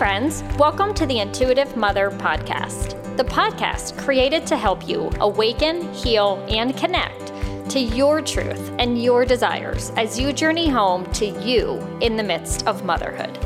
friends. Welcome to the Intuitive Mother Podcast, the podcast created to help you awaken, heal, and connect to your truth and your desires as you journey home to you in the midst of motherhood.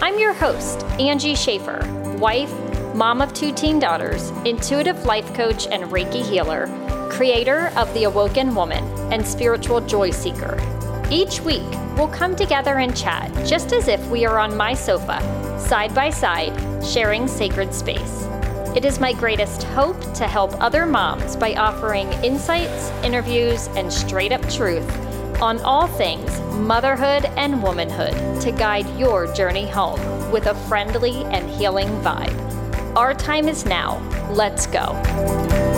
I'm your host, Angie Schaffer, wife, mom of two teen daughters, intuitive life coach and Reiki healer, creator of The Awoken Woman, and spiritual joy seeker. Each week, we'll come together and chat just as if we are on my sofa side by side, sharing sacred space. It is my greatest hope to help other moms by offering insights, interviews, and straight up truth on all things motherhood and womanhood to guide your journey home with a friendly and healing vibe. Our time is now. Let's go.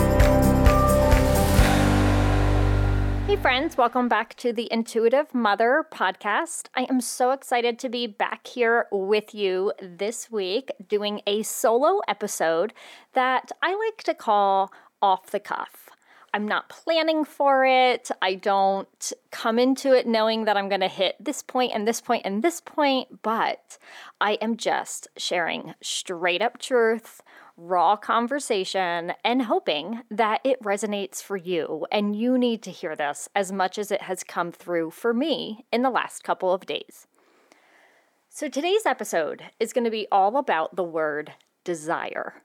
Hey, friends, welcome back to the Intuitive Mother podcast. I am so excited to be back here with you this week doing a solo episode that I like to call Off the Cuff. I'm not planning for it. I don't come into it knowing that I'm going to hit this point and this point and this point, but I am just sharing straight up truth raw conversation and hoping that it resonates for you. And you need to hear this as much as it has come through for me in the last couple of days. So, today's episode is going to be all about the word desire.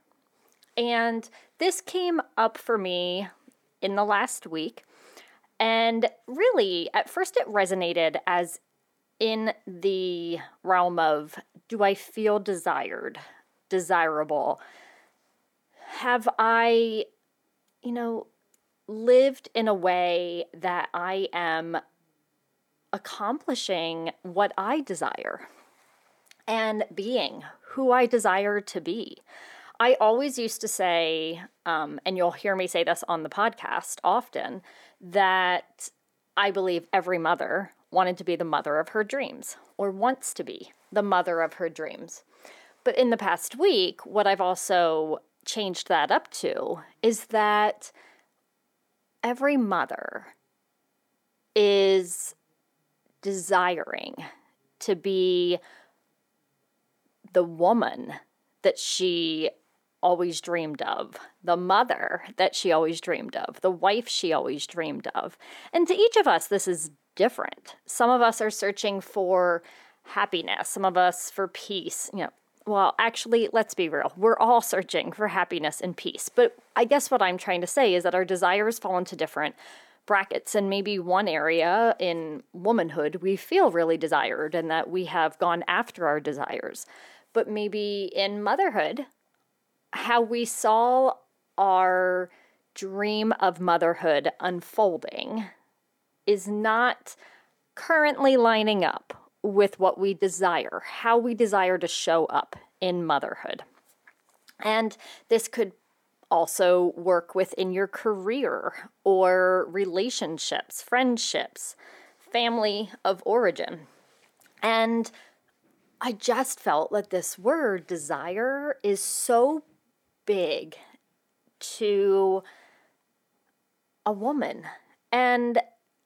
And this came up for me in the last week. And really, at first, it resonated as in the realm of do I feel desired, desirable? Have I, you know, lived in a way that I am accomplishing what I desire and being who I desire to be? I always used to say, um, and you'll hear me say this on the podcast often, that I believe every mother wanted to be the mother of her dreams or wants to be the mother of her dreams. But in the past week, what I've also changed that up to is that every mother is desiring to be the woman that she always dreamed of, the mother that she always dreamed of, the wife she always dreamed of. And to each of us, this is different. Some of us are searching for happiness, some of us for peace, you know, well, actually, let's be real. We're all searching for happiness and peace. But I guess what I'm trying to say is that our desires fall into different brackets. And maybe one area in womanhood we feel really desired and that we have gone after our desires. But maybe in motherhood, how we saw our dream of motherhood unfolding is not currently lining up with what we desire, how we desire to show up in motherhood. And this could also work within your career or relationships, friendships, family of origin. And I just felt that this word desire is so big to a woman. And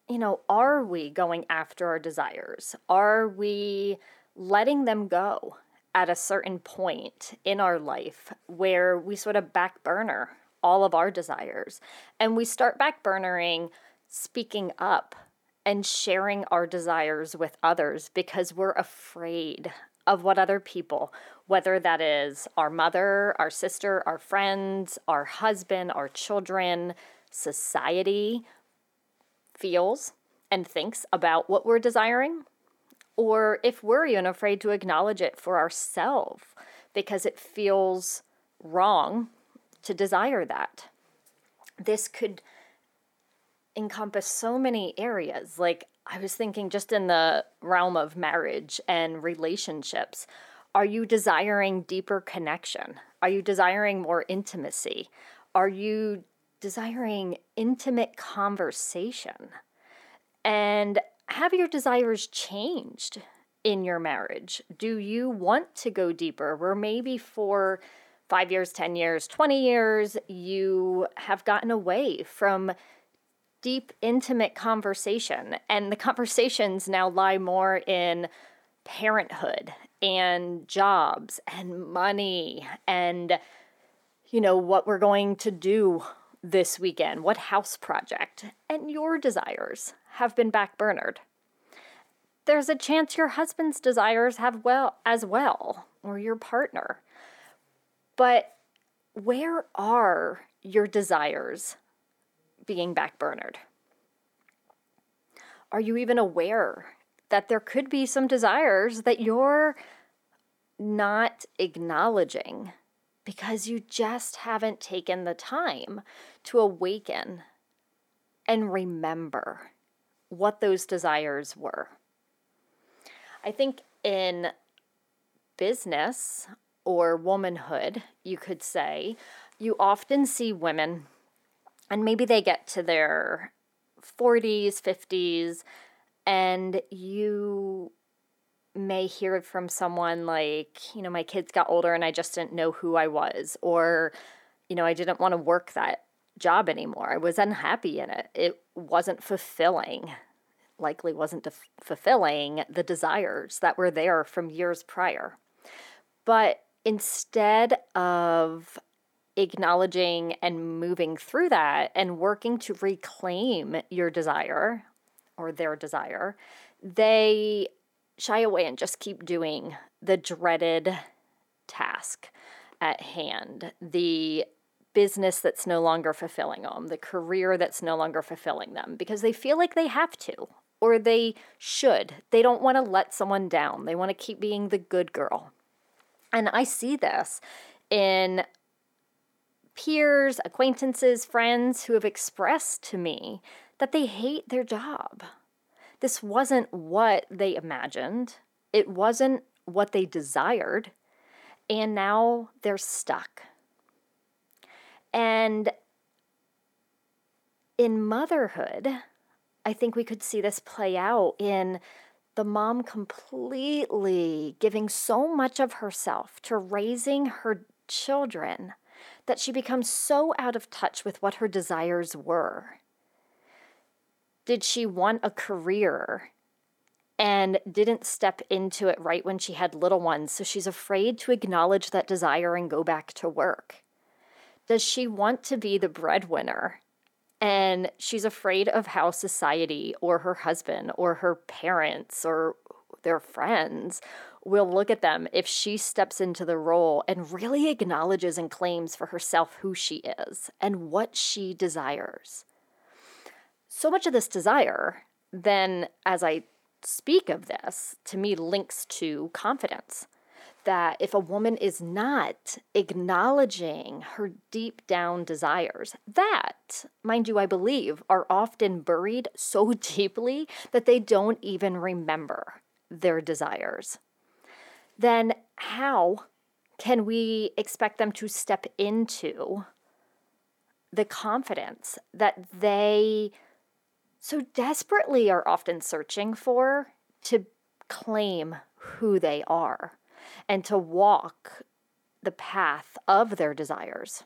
you know, are we going after our desires? Are we letting them go at a certain point in our life where we sort of back burner all of our desires and we start back burnering speaking up and sharing our desires with others because we're afraid of what other people, whether that is our mother, our sister, our friends, our husband, our children, society, feels and thinks about what we're desiring, or if we're even afraid to acknowledge it for ourselves because it feels wrong to desire that. This could encompass so many areas. Like, I was thinking just in the realm of marriage and relationships. Are you desiring deeper connection? Are you desiring more intimacy? Are you desiring intimate conversation? And have your desires changed in your marriage? Do you want to go deeper? Where maybe for five years, 10 years, 20 years, you have gotten away from deep, intimate conversation, and the conversations now lie more in parenthood and jobs and money and you know what we're going to do this weekend, what house project, and your desires have been backburnered. There's a chance your husband's desires have well as well, or your partner. But where are your desires being backburnered? Are you even aware that there could be some desires that you're not acknowledging because you just haven't taken the time to awaken and remember what those desires were. I think in business or womanhood, you could say, you often see women, and maybe they get to their 40s, 50s, and you may hear from someone like, you know, my kids got older and I just didn't know who I was, or, you know, I didn't want to work that job anymore. I was unhappy in it. It wasn't fulfilling, likely wasn't def- fulfilling the desires that were there from years prior. But instead of acknowledging and moving through that and working to reclaim your desire or their desire, they shy away and just keep doing the dreaded task at hand, the business that's no longer fulfilling them, the career that's no longer fulfilling them, because they feel like they have to or they should. They don't want to let someone down, they want to keep being the good girl. And I see this in peers, acquaintances, friends who have expressed to me that they hate their job. This wasn't what they imagined, it wasn't what they desired, and now they're stuck. And in motherhood, I think we could see this play out in the mom completely giving so much of herself to raising her children that she becomes so out of touch with what her desires were. Did she want a career and didn't step into it right when she had little ones, so she's afraid to acknowledge that desire and go back to work? Does she want to be the breadwinner and she's afraid of how society or her husband or her parents or their friends will look at them if she steps into the role and really acknowledges and claims for herself who she is and what she desires. So much of this desire, then, as I speak of this, to me links to confidence. That if a woman is not acknowledging her deep down desires, that, mind you, I believe, are often buried so deeply that they don't even remember their desires, then how can we expect them to step into the confidence that they so desperately are often searching for to claim who they are? and to walk the path of their desires.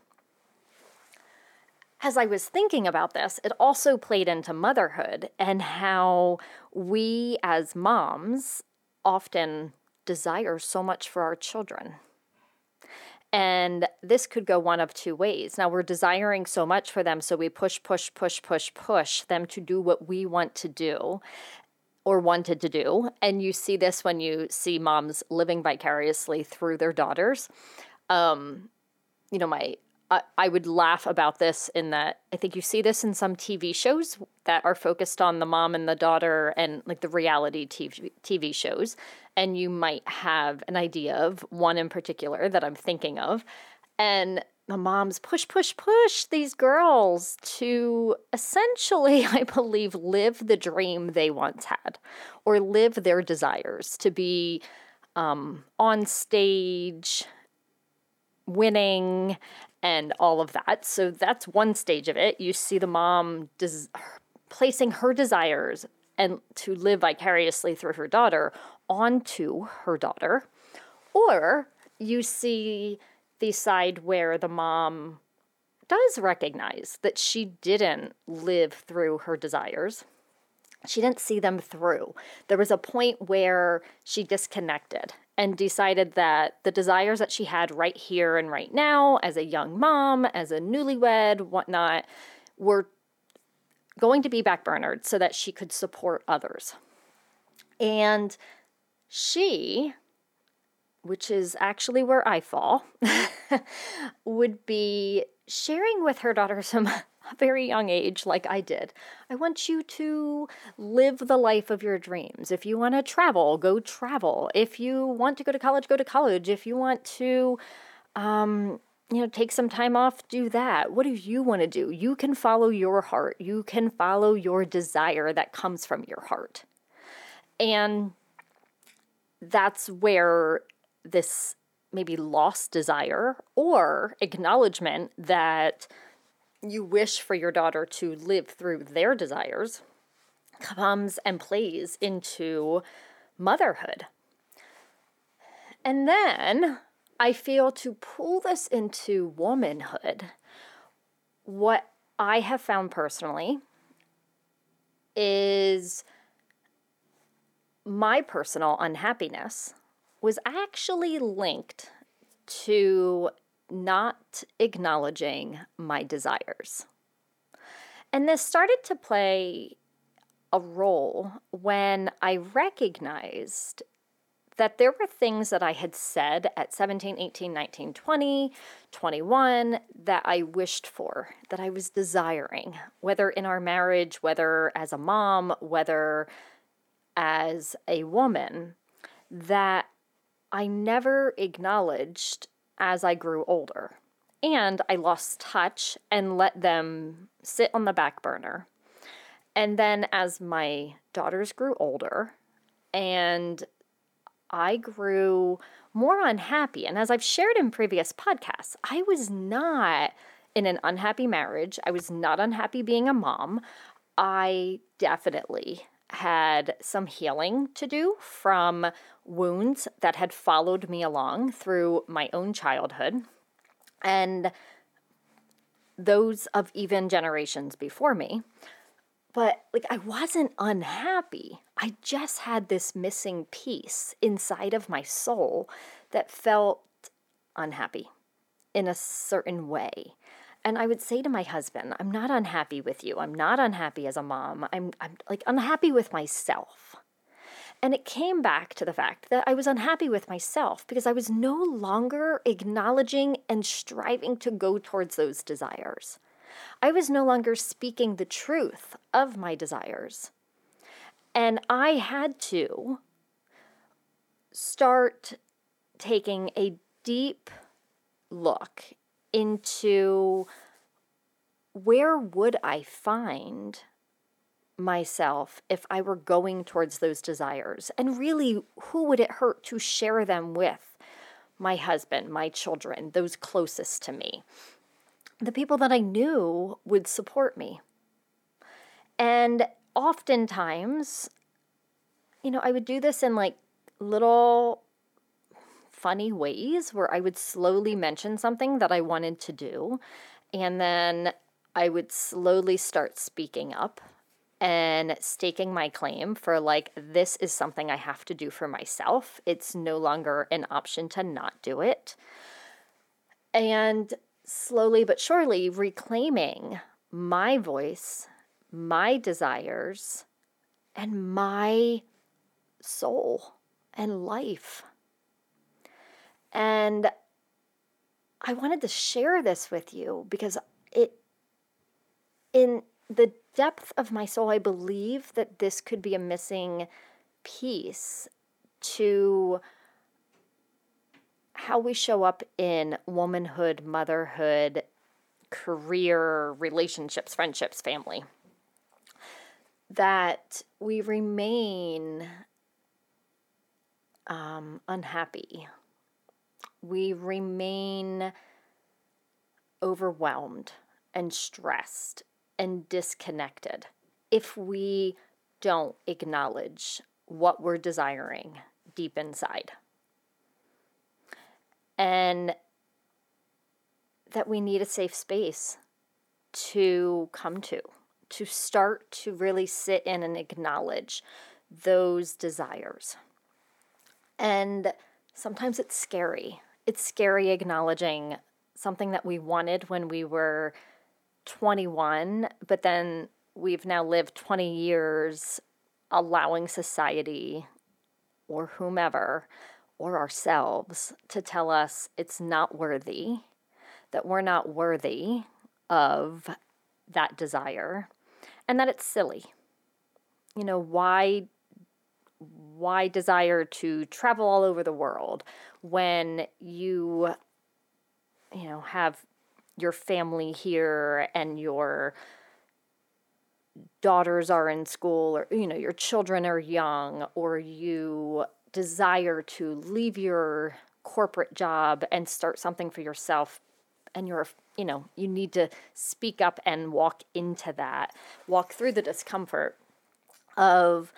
As I was thinking about this, it also played into motherhood and how we as moms often desire so much for our children. And this could go one of two ways. Now, we're desiring so much for them, so we push, push, push, push, push them to do what we want to do or wanted to do. And you see this when you see moms living vicariously through their daughters. Um, you know, my I, would laugh about this in that I think you see this in some TV shows that are focused on the mom and the daughter and like the reality TV, TV shows. And you might have an idea of one in particular that I'm thinking of. And the moms push, push, push these girls to essentially, I believe, live the dream they once had or live their desires to be um, on stage, winning, and all of that. So that's one stage of it. You see the mom des- placing her desires and to live vicariously through her daughter onto her daughter. Or you see the side where the mom does recognize that she didn't live through her desires she didn't see them through. There was a point where she disconnected and decided that the desires that she had right here and right now, as a young mom, as a newlywed, whatnot, were going to be backburnered so that she could support others. And she, which is actually where I fall, would be sharing with her daughter some a very young age, like I did. I want you to live the life of your dreams. If you want to travel, go travel. If you want to go to college, go to college. If you want to, um, you know, take some time off, do that. What do you want to do? You can follow your heart. You can follow your desire that comes from your heart. And that's where this maybe lost desire or acknowledgement that you wish for your daughter to live through their desires comes and plays into motherhood. And then I feel to pull this into womanhood, what I have found personally is my personal unhappiness was actually linked to not acknowledging my desires. And this started to play a role when I recognized that there were things that I had said at 17, 18, 19, 20, 21 that I wished for, that I was desiring, whether in our marriage, whether as a mom, whether as a woman, that I never acknowledged as I grew older. And I lost touch and let them sit on the back burner. And then as my daughters grew older and I grew more unhappy, and as I've shared in previous podcasts, I was not in an unhappy marriage. I was not unhappy being a mom. I definitely had some healing to do from wounds that had followed me along through my own childhood and those of even generations before me. But like I wasn't unhappy. I just had this missing piece inside of my soul that felt unhappy in a certain way. And I would say to my husband, I'm not unhappy with you. I'm not unhappy as a mom. I'm, I'm like unhappy with myself. And it came back to the fact that I was unhappy with myself because I was no longer acknowledging and striving to go towards those desires. I was no longer speaking the truth of my desires. And I had to start taking a deep look into where would I find myself if I were going towards those desires? And really, who would it hurt to share them with? My husband, my children, those closest to me, the people that I knew would support me. And oftentimes, you know, I would do this in like little funny ways where I would slowly mention something that I wanted to do. And then I would slowly start speaking up and staking my claim for like, this is something I have to do for myself. It's no longer an option to not do it. And slowly but surely reclaiming my voice, my desires, and my soul and life. And I wanted to share this with you because it, in the depth of my soul, I believe that this could be a missing piece to how we show up in womanhood, motherhood, career, relationships, friendships, family. That we remain um, unhappy we remain overwhelmed and stressed and disconnected if we don't acknowledge what we're desiring deep inside. And that we need a safe space to come to, to start to really sit in and acknowledge those desires. And sometimes it's scary. It's scary acknowledging something that we wanted when we were 21, but then we've now lived 20 years allowing society or whomever or ourselves to tell us it's not worthy, that we're not worthy of that desire, and that it's silly. You know, why why desire to travel all over the world when you you know have your family here and your daughters are in school or you know your children are young or you desire to leave your corporate job and start something for yourself and you're you know you need to speak up and walk into that walk through the discomfort of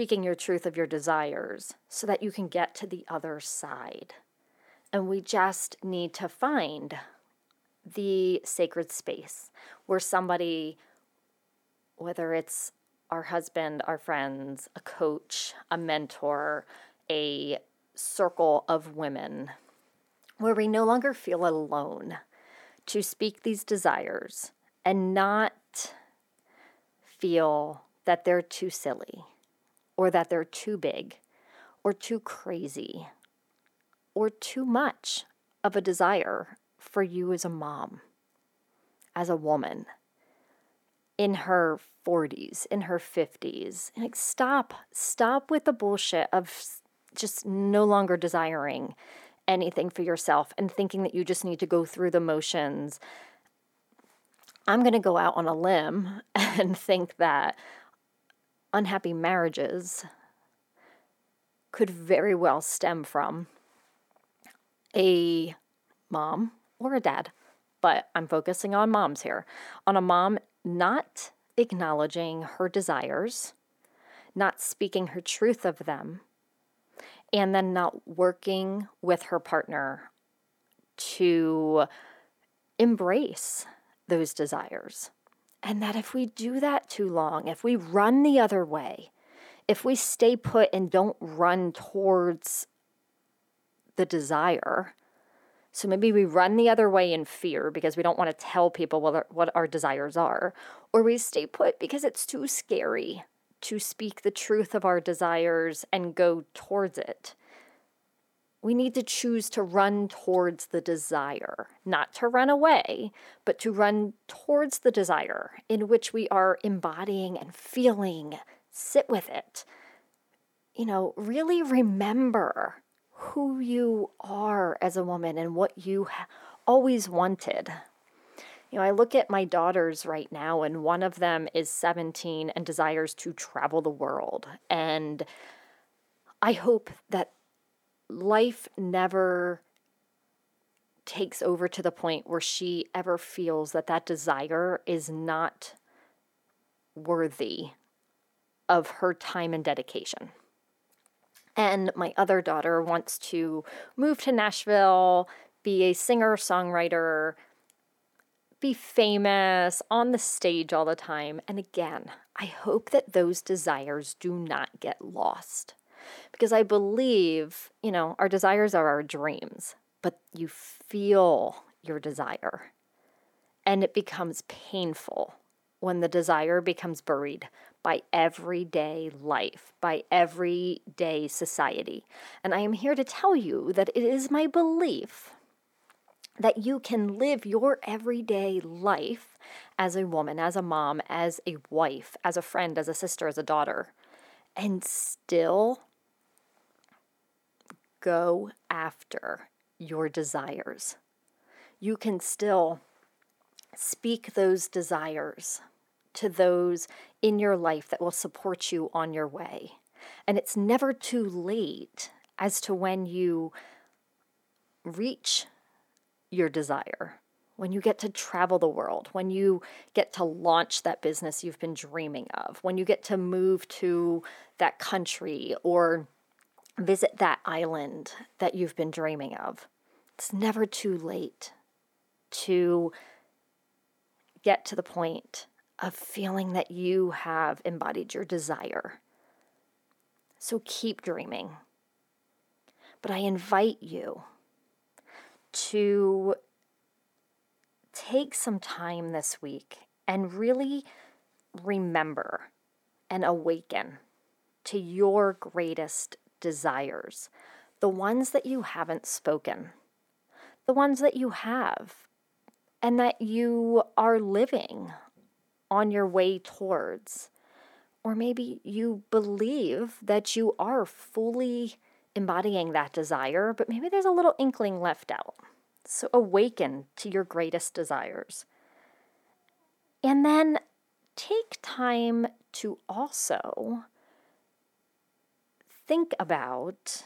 speaking your truth of your desires so that you can get to the other side. And we just need to find the sacred space where somebody, whether it's our husband, our friends, a coach, a mentor, a circle of women, where we no longer feel alone to speak these desires and not feel that they're too silly or that they're too big, or too crazy, or too much of a desire for you as a mom, as a woman in her 40s, in her 50s. Like, stop, stop with the bullshit of just no longer desiring anything for yourself and thinking that you just need to go through the motions. I'm going to go out on a limb and think that unhappy marriages could very well stem from a mom or a dad, but I'm focusing on moms here, on a mom not acknowledging her desires, not speaking her truth of them, and then not working with her partner to embrace those desires. And that if we do that too long, if we run the other way, if we stay put and don't run towards the desire, so maybe we run the other way in fear because we don't want to tell people what our, what our desires are, or we stay put because it's too scary to speak the truth of our desires and go towards it we need to choose to run towards the desire, not to run away, but to run towards the desire in which we are embodying and feeling. Sit with it. You know, really remember who you are as a woman and what you always wanted. You know, I look at my daughters right now, and one of them is 17 and desires to travel the world. And I hope that life never takes over to the point where she ever feels that that desire is not worthy of her time and dedication. And my other daughter wants to move to Nashville, be a singer songwriter, be famous on the stage all the time. And again, I hope that those desires do not get lost because I believe, you know, our desires are our dreams, but you feel your desire. And it becomes painful when the desire becomes buried by everyday life, by everyday society. And I am here to tell you that it is my belief that you can live your everyday life as a woman, as a mom, as a wife, as a friend, as a sister, as a daughter, and still go after your desires. You can still speak those desires to those in your life that will support you on your way. And it's never too late as to when you reach your desire, when you get to travel the world, when you get to launch that business you've been dreaming of, when you get to move to that country or visit that island that you've been dreaming of. It's never too late to get to the point of feeling that you have embodied your desire. So keep dreaming. But I invite you to take some time this week and really remember and awaken to your greatest desires, the ones that you haven't spoken, the ones that you have, and that you are living on your way towards. Or maybe you believe that you are fully embodying that desire, but maybe there's a little inkling left out. So awaken to your greatest desires. And then take time to also think about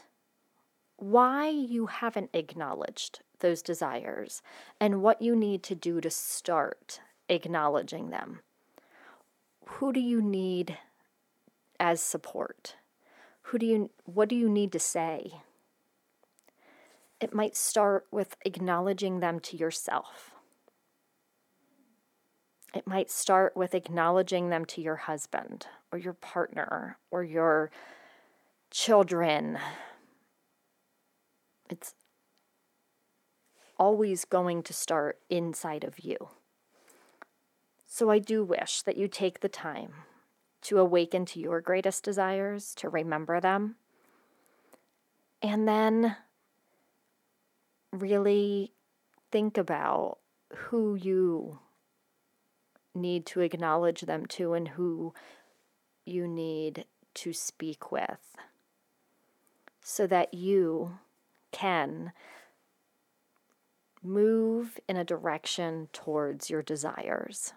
why you haven't acknowledged those desires and what you need to do to start acknowledging them. Who do you need as support? Who do you what do you need to say? It might start with acknowledging them to yourself. It might start with acknowledging them to your husband or your partner or your children. It's always going to start inside of you. So I do wish that you take the time to awaken to your greatest desires, to remember them, and then really think about who you need to acknowledge them to and who you need to speak with so that you can move in a direction towards your desires.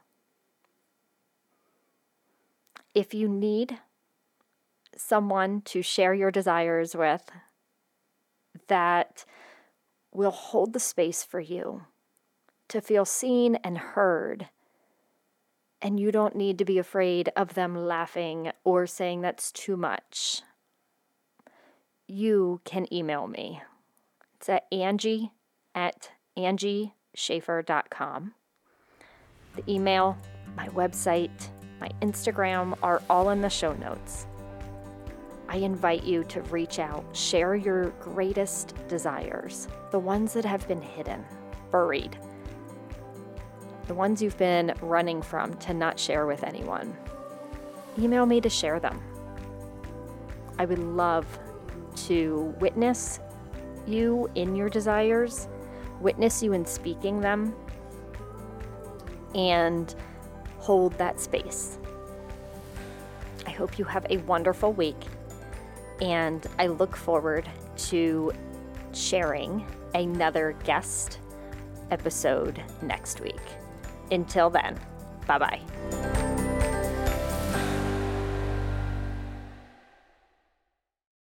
If you need someone to share your desires with that will hold the space for you to feel seen and heard and you don't need to be afraid of them laughing or saying that's too much. You can email me. It's at Angie at angieschaffer.com. The email, my website, my Instagram are all in the show notes. I invite you to reach out, share your greatest desires, the ones that have been hidden, buried the ones you've been running from to not share with anyone. Email me to share them. I would love to witness you in your desires, witness you in speaking them, and hold that space. I hope you have a wonderful week, and I look forward to sharing another guest episode next week. Until then, bye bye.